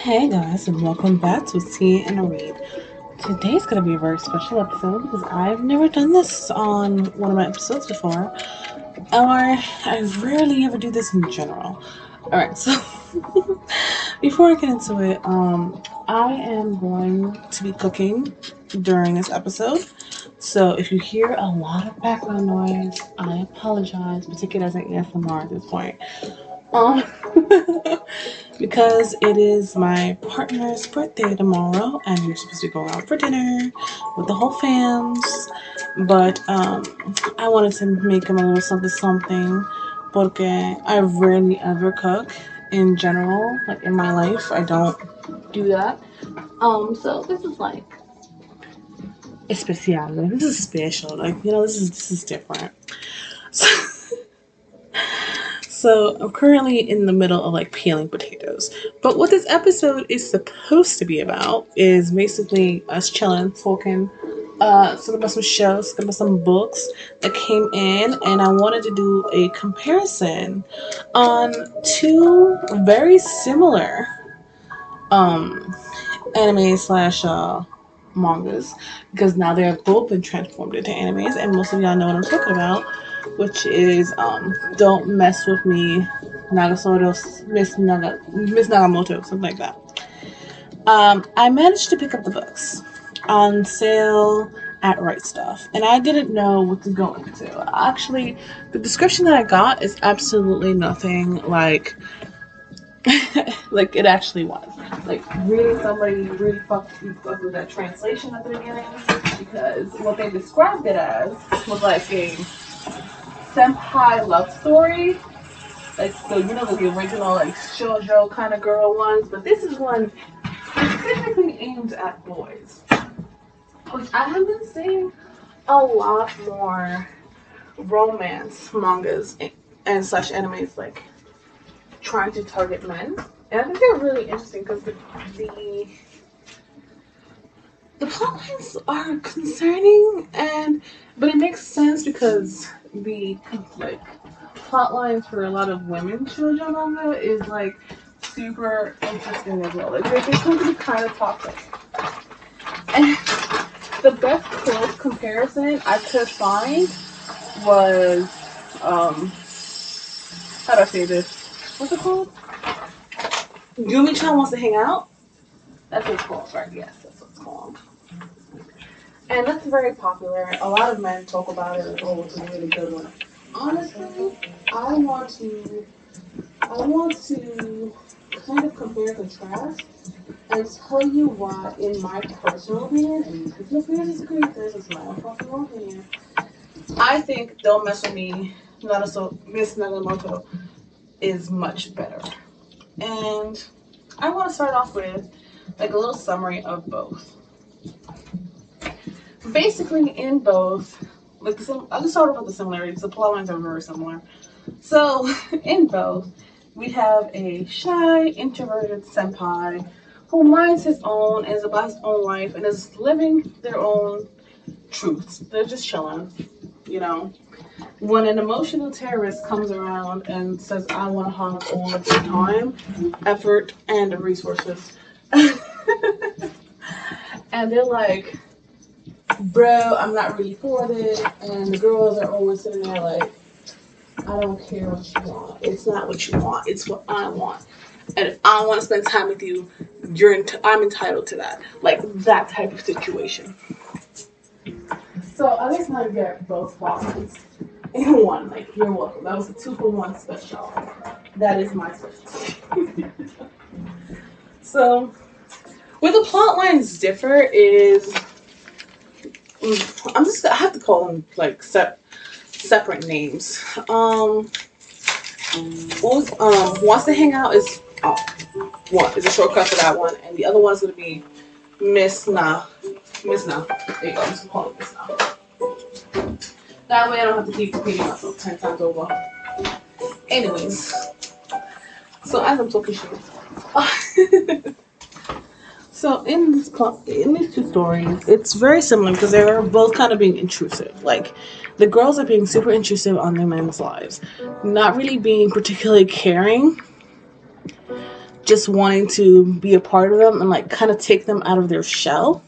Hey guys, and welcome back to Tea and a Read. Today's gonna be a very special episode because I've never done this on one of my episodes before, or I rarely ever do this in general. Alright, so before I get into it, um, I am going to be cooking during this episode. So if you hear a lot of background noise, I apologize, it as an ASMR at this point. Um, because it is my partner's birthday tomorrow, and we're supposed to go out for dinner with the whole fams. But um, I wanted to make him a little something something, porque I rarely ever cook in general, like in my life. I don't do that. Um, so this is like especial. This is special. Like you know, this is this is different. So. So I'm currently in the middle of like peeling potatoes. But what this episode is supposed to be about is basically us chilling, talking, uh, talking about some shows, talking about some books that came in, and I wanted to do a comparison on two very similar um anime slash uh mangas because now they have both been transformed into animes and most of y'all know what I'm talking about which is um, Don't Mess With Me, Nagasoto, Miss, Naga, Miss Nagamoto, something like that. Um, I managed to pick up the books on sale at Right Stuf, and I didn't know what to go into. Actually, the description that I got is absolutely nothing like like it actually was. Like really somebody really fucked, fucked with that translation at the beginning because what they described it as was like a senpai love story. Like so, you know, the original like shoujo kind of girl ones, but this is one specifically aimed at boys. Which I have been seeing a lot more romance mangas and such animes like trying to target men. And I think they're really interesting because the, the the plot lines are concerning and but it makes sense because the like plot lines for a lot of women shoujo manga is like super interesting as well. Like they, they tend to kind of toxic. And the best close comparison I could find was um how do I say this? What's it called? Yumi-chan wants to hang out. That's what it's called, right? Yes, that's what it's called. And that's very popular. A lot of men talk about it as, oh, it's a really good one. Honestly, I want to, I want to kind of compare and contrast and tell you why, in my personal opinion, and feel free to with this, it's my own personal opinion. I think Don't Mess With Me, not so Miss Nagamoto, is much better. And I want to start off with like a little summary of both basically in both, I'll just start off with the similarities. The plot lines are very similar. So in both, we have a shy, introverted senpai who minds his own and is about his own life and is living their own truths. They're just chilling, you know. When an emotional terrorist comes around and says, I want to hog all of your time, effort, and resources. and they're like, bro, I'm not really for this. And the girls are always sitting there like, I don't care what you want. It's not what you want. It's what I want. And I want to spend time with you, you're I'm entitled to that. Like that type of situation. So I just want to get both boxes in one. Like you're welcome. That was a two for one special. That is my special. so where the plot lines differ is I'm just I have to call them like sep- separate names. Um, was, um, wants to hang out is oh, one is a shortcut for that one, and the other one's gonna be Miss Na. Miss Na. There you go. I'm just Miss Na. That way I don't have to keep repeating myself ten times over. Anyways, so as I'm talking shit. So in this in these two stories, it's very similar because they're both kind of being intrusive. Like the girls are being super intrusive on their men's lives, not really being particularly caring. just wanting to be a part of them and like kind of take them out of their shell.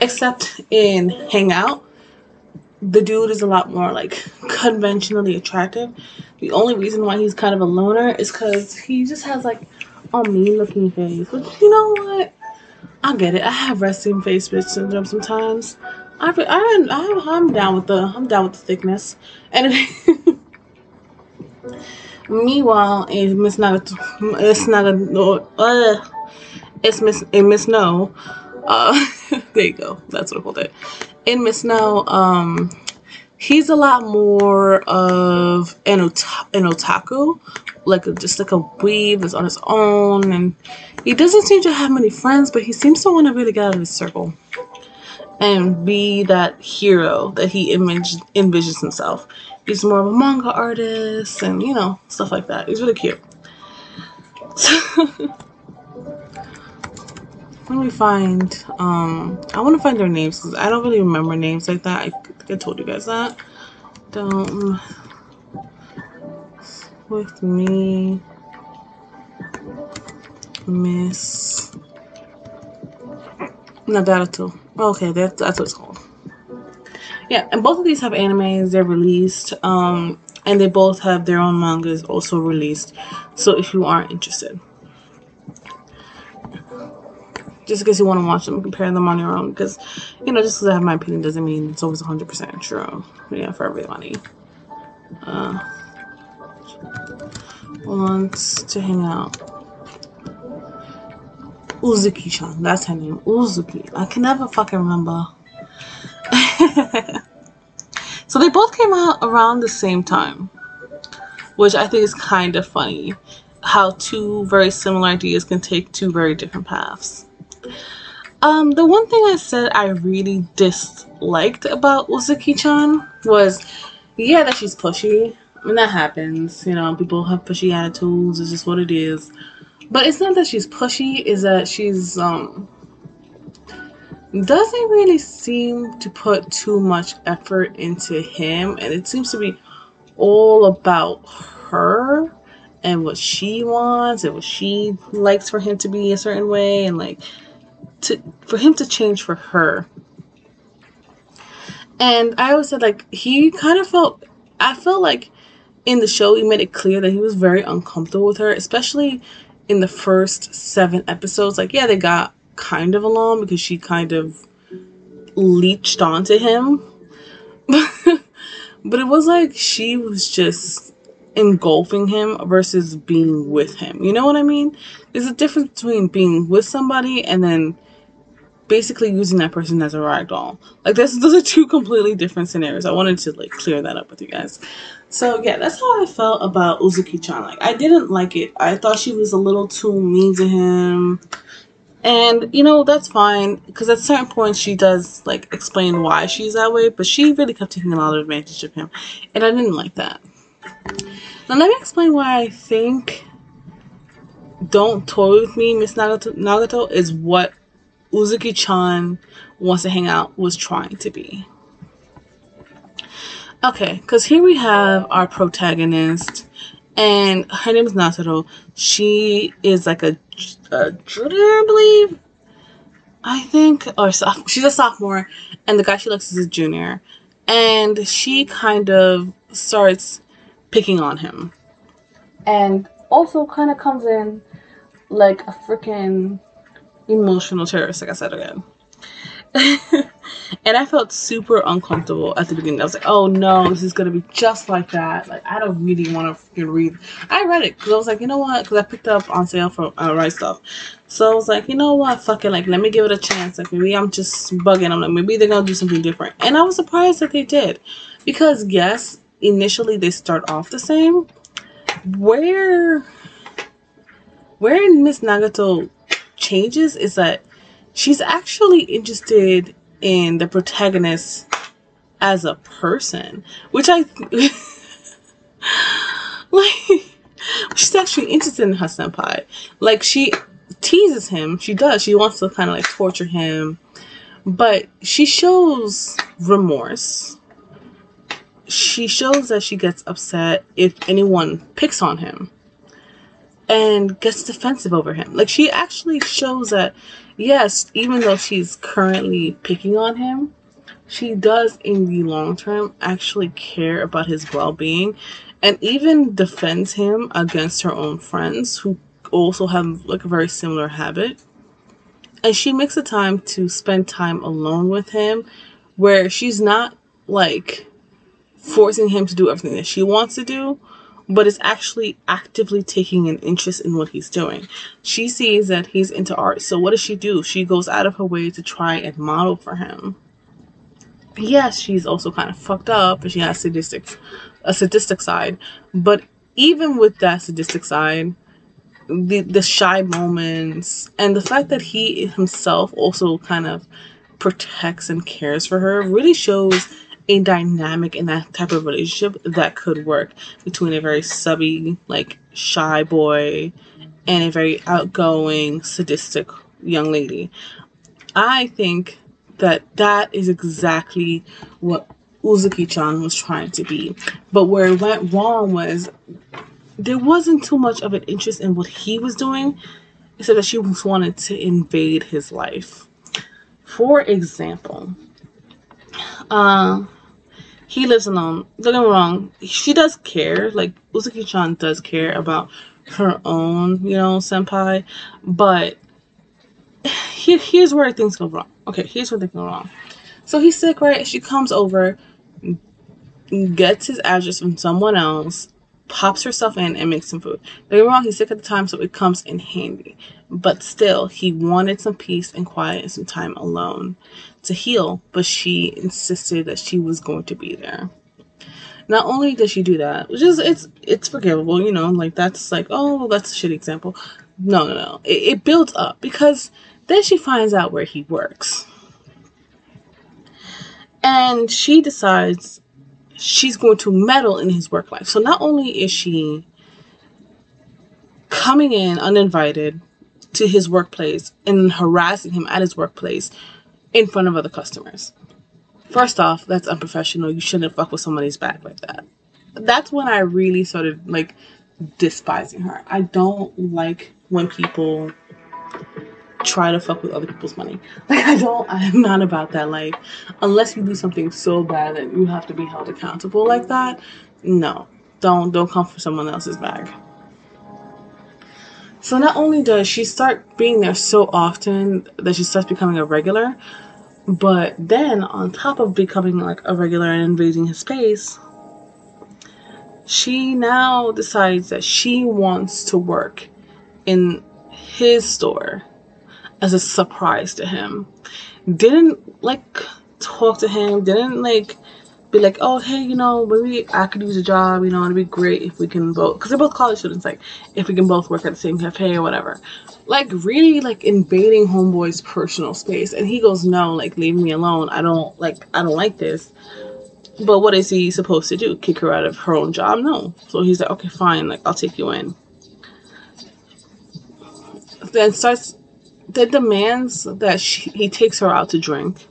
Except in Hangout, the dude is a lot more like conventionally attractive. The only reason why he's kind of a loner is because he just has like a mean looking face. But you know what? I get it. I have resting face bitch syndrome sometimes. I, I, I, I'm down with the I'm down with the thickness. And meanwhile, in Miss Nagato, it's Nagato, uh, it's Miss in Miss No. Uh, there you go. That's what I called it. In Miss No, um, he's a lot more of an, an otaku, like just like a weeb that's on his own, and he doesn't seem to have many friends, but he seems to want to really get out of his circle and be that hero that he image, envisions himself. He's more of a manga artist and you know stuff like that. He's really cute. Let me find. Um, I want to find their names because I don't really remember names like that. I think I told you guys that. Don't with me, Miss Nagato. Okay, that's that's what it's called. Yeah, and both of these have animes. They're released, um, and they both have their own mangas also released. So if you are interested just in case you want to watch them, compare them on your own. Because, you know, just because I have my opinion doesn't mean it's always 100% true. Yeah, for everybody. Uh, wants to hang out. Uzuki-chan, that's her name. Uzuki. I can never fucking remember. so they both came out around the same time. Which I think is kind of funny. How two very similar ideas can take two very different paths. Um, the one thing I said I really disliked about Uzuki-chan was, yeah, that she's pushy. Mean, that happens. You know, people have pushy attitudes. It's just what it is. But it's not that she's pushy. Is that she's um doesn't really seem to put too much effort into him, and it seems to be all about her and what she wants and what she likes for him to be a certain way, and like to for him to change for her. And I always said like he kind of felt I felt like in the show he made it clear that he was very uncomfortable with her, especially in the first seven episodes. Like yeah, they got kind of along because she kind of leached onto him. but it was like she was just engulfing him versus being with him. You know what I mean? There's a difference between being with somebody and then basically using that person as a rag doll. Like this, those are two completely different scenarios. I wanted to like clear that up with you guys. So yeah, that's how I felt about Uzuki-chan. Like I didn't like it. I thought she was a little too mean to him. And you know that's fine because at certain points she does like explain why she's that way, but she really kept taking a lot of advantage of him, and I didn't like that. Now let me explain why I think "Don't Toy with Me, Miss Nagato, Nagato" is what Uzuki chan wants to hang out was trying to be. Okay, because here we have our protagonist, and her name is Natsuko. She is like a, a junior, I believe. I think, or she's a sophomore, and the guy she likes is a junior. And she kind of starts picking on him. And also kind of comes in like a freaking emotional terrorist, like I said again. and I felt super uncomfortable at the beginning. I was like, oh no, this is gonna be just like that. Like, I don't really want to read. I read it because I was like, you know what? Because I picked up on sale for uh, Right Stuf. So I was like, you know what? Fuck it. Like, let me give it a chance. Like, maybe I'm just bugging. I'm like, maybe they're gonna do something different. And I was surprised that they did. Because, yes, initially they start off the same. Where. Where Miss Nagato changes is that she's actually interested in the protagonist as a person, which I like. She's actually interested in her senpai. Like she teases him. She does. She wants to kind of like torture him, but she shows remorse. She shows that she gets upset if anyone picks on him and gets defensive over him. Like she actually shows that yes, even though she's currently picking on him, she does in the long term actually care about his well-being and even defends him against her own friends who also have like a very similar habit. And she makes the time to spend time alone with him where she's not like forcing him to do everything that she wants to do, but is actually actively taking an interest in what he's doing. She sees that he's into art, so what does she do? She goes out of her way to try and model for him. Yes, she's also kind of fucked up and she has sadistic a sadistic side, but even with that sadistic side, the the shy moments and the fact that he himself also kind of protects and cares for her really shows a dynamic in that type of relationship that could work between a very subby, like shy boy and a very outgoing, sadistic young lady. I think that that is exactly what Uzuki-chan was trying to be. But where it went wrong was there wasn't too much of an interest in what he was doing, except that she wanted to invade his life. For example, uh, he lives alone. Don't get me wrong, she does care. Like Uzuki-chan does care about her own, you know, senpai. But here, here's where things go wrong. Okay, here's where things go wrong. So he's sick, right? She comes over, gets his address from someone else, pops herself in and makes some food. Don't get me wrong, he's sick at the time, so it comes in handy. But still, he wanted some peace and quiet and some time alone to heal, but she insisted that she was going to be there. Not only does she do that, which is it's it's forgivable, you know, like that's like, oh, that's a shitty example. No, no, no. It, it builds up because then she finds out where he works. And she decides she's going to meddle in his work life. So not only is she coming in uninvited to his workplace and harassing him at his workplace in front of other customers. First off, that's unprofessional. You shouldn't fuck with somebody's back like that. That's when I really started like despising her. I don't like when people try to fuck with other people's money. Like I don't I'm not about that life. Unless you do something so bad that you have to be held accountable like that. No. Don't don't come for someone else's bag. So not only does she start being there so often that she starts becoming a regular, but then on top of becoming like a regular and invading his space, she now decides that she wants to work in his store as a surprise to him. Didn't like talk to him, didn't like be like, oh, hey, you know, maybe I could use a job, you know, it'd be great if we can both, because they're both college students, like, if we can both work at the same cafe or whatever. Like, really, like, invading Homeboy's personal space. And he goes, no, like, leave me alone. I don't, like, I don't like this. But what is he supposed to do? Kick her out of her own job? No. So he's like, okay, fine, like, I'll take you in. Then starts that demands that she, he takes her out to drink,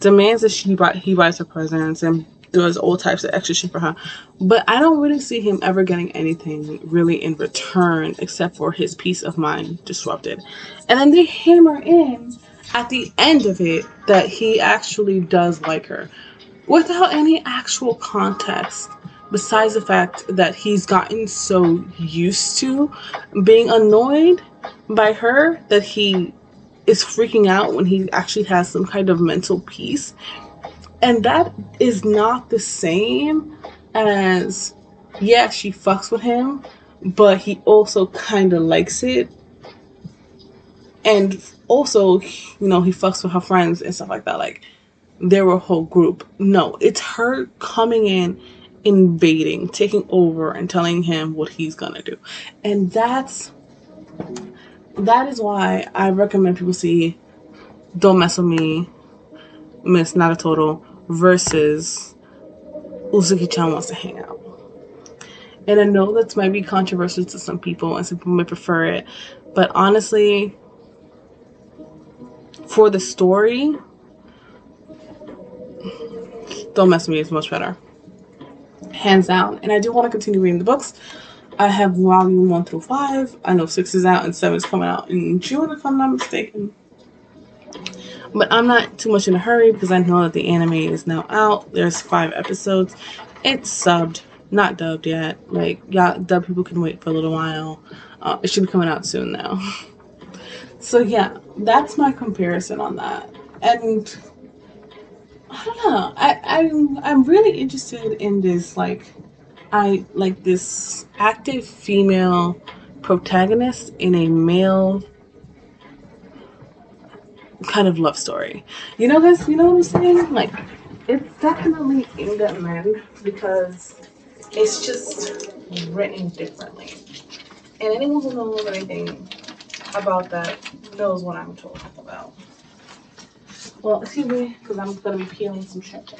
demands that she buy, he buys her presents and does all types of extra shit for her. But I don't really see him ever getting anything really in return except for his peace of mind disrupted. And then they hammer in at the end of it that he actually does like her without any actual context besides the fact that he's gotten so used to being annoyed by her that he is freaking out when he actually has some kind of mental peace. And that is not the same as, yeah, she fucks with him, but he also kind of likes it. And also, you know, he fucks with her friends and stuff like that. Like, they're a whole group. No, it's her coming in, invading, taking over, and telling him what he's gonna do. And that's that is why I recommend people see Don't Mess With Me, Miss Nagatoro versus Uzuki-chan Wants to Hang Out. And I know this might be controversial to some people and some people may prefer it, but honestly, for the story, Don't Mess With Me is much better. Hands down. And I do want to continue reading the books. I have volume one through five. I know six is out and seven is coming out in June, if I'm not mistaken. But I'm not too much in a hurry because I know that the anime is now out. There's five episodes. It's subbed, not dubbed yet. Like, yeah, dub people can wait for a little while. Uh, it should be coming out soon though. so yeah, that's my comparison on that. And I don't know. I, I'm I'm really interested in this like I like this active female protagonist in a male kind of love story. You know this, you know what I'm saying? Like it's definitely aimed at men because it's just written differently. And anyone who knows anything about that knows what I'm talking about. Well, excuse me, because I'm going to be peeling some shrimp.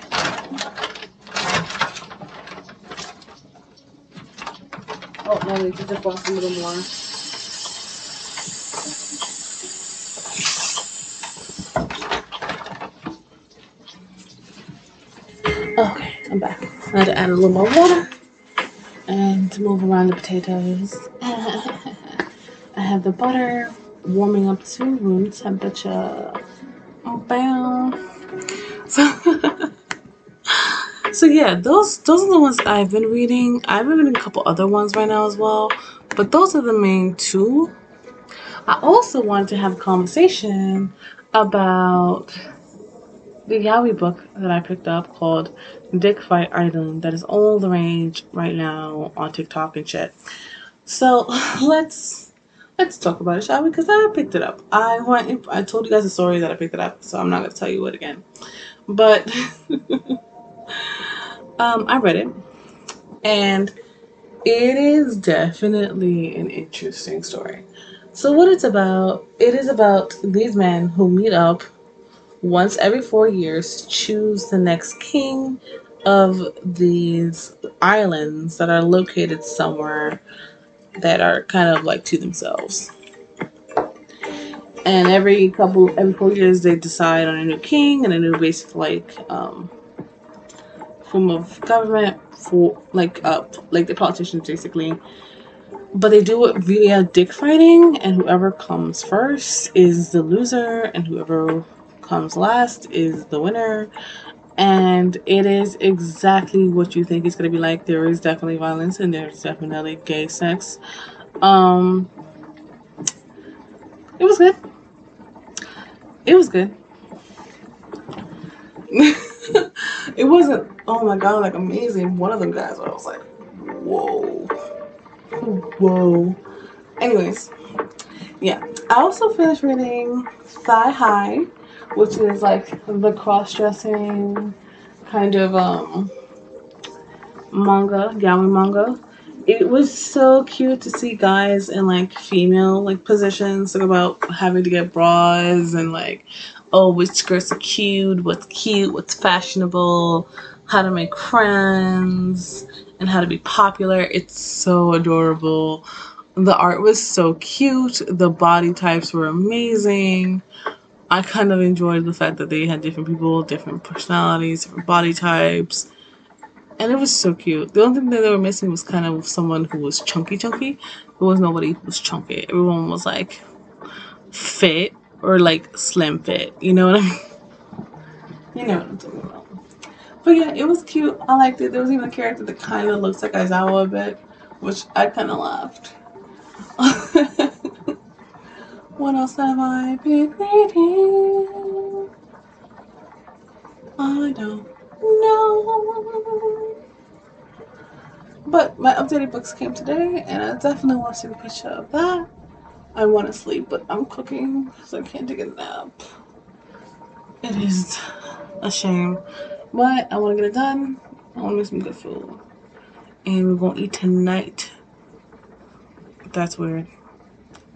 Oh, no, we just want a little more. Okay, I'm back. I had to add a little more water and move around the potatoes. I have the butter warming up to room temperature. Bam. So, so yeah, those those are the ones I've been reading. I've been reading a couple other ones right now as well, but those are the main two. I also wanted to have a conversation about the Yaoi book that I picked up called Dick Fight Island that is all the rage right now on TikTok and shit. So let's let's talk about it, shall we? Because I picked it up. I went. I told you guys the story that I picked it up, so I'm not gonna tell you it again. But um, I read it, and it is definitely an interesting story. So what it's about? It is about these men who meet up once every four years, choose the next king of these islands that are located somewhere that are kind of like to themselves. And every couple, every four years, they decide on a new king and a new basic like um, form of government for like uh like the politicians basically. But they do it via dick fighting, and whoever comes first is the loser, and whoever comes last is the winner. And it is exactly what you think it's going to be like. There is definitely violence and there's definitely gay sex. Um, it was good. It was good. it wasn't, oh my god, like amazing. One of them guys, I was like, whoa. Whoa. Anyways, yeah. I also finished reading Thigh High which is like the cross-dressing kind of um manga, yaoi manga. It was so cute to see guys in like female like positions, talk about having to get bras and like, oh, which skirts are cute, what's cute, what's fashionable, how to make friends, and how to be popular. It's so adorable. The art was so cute. The body types were amazing. I kind of enjoyed the fact that they had different people, different personalities, different body types. And it was so cute. The only thing that they were missing was kind of someone who was chunky chunky. There was nobody who was chunky. Everyone was like fit or like slim fit. You know what I mean? You know what I'm talking about. But yeah, it was cute. I liked it. There was even a character that kind of looks like Aizawa a bit, which I kind of laughed. What else have I been reading? I don't know. But my updated books came today, and I definitely want to see a picture of that. I want to sleep, but I'm cooking, so I can't take a nap. It is a shame. But I want to get it done. I want to make some good food. And we're going to eat tonight. That's weird.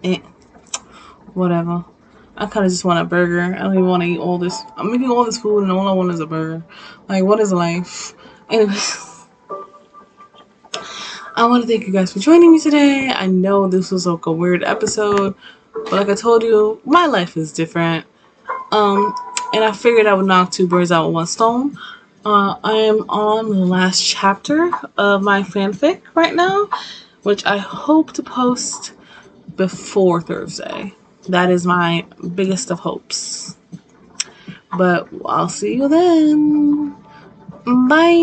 Eh whatever. I kind of just want a burger. I don't even want to eat all this. I'm eating all this food and all I want is a burger. Like, what is life? Anyways. I want to thank you guys for joining me today. I know this was like a weird episode, but like I told you, my life is different. Um, and I figured I would knock two birds out with one stone. Uh, I am on the last chapter of my fanfic right now which I hope to post before Thursday. That is my biggest of hopes. But I'll see you then. Bye.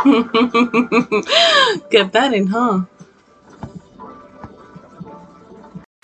Get that in, huh?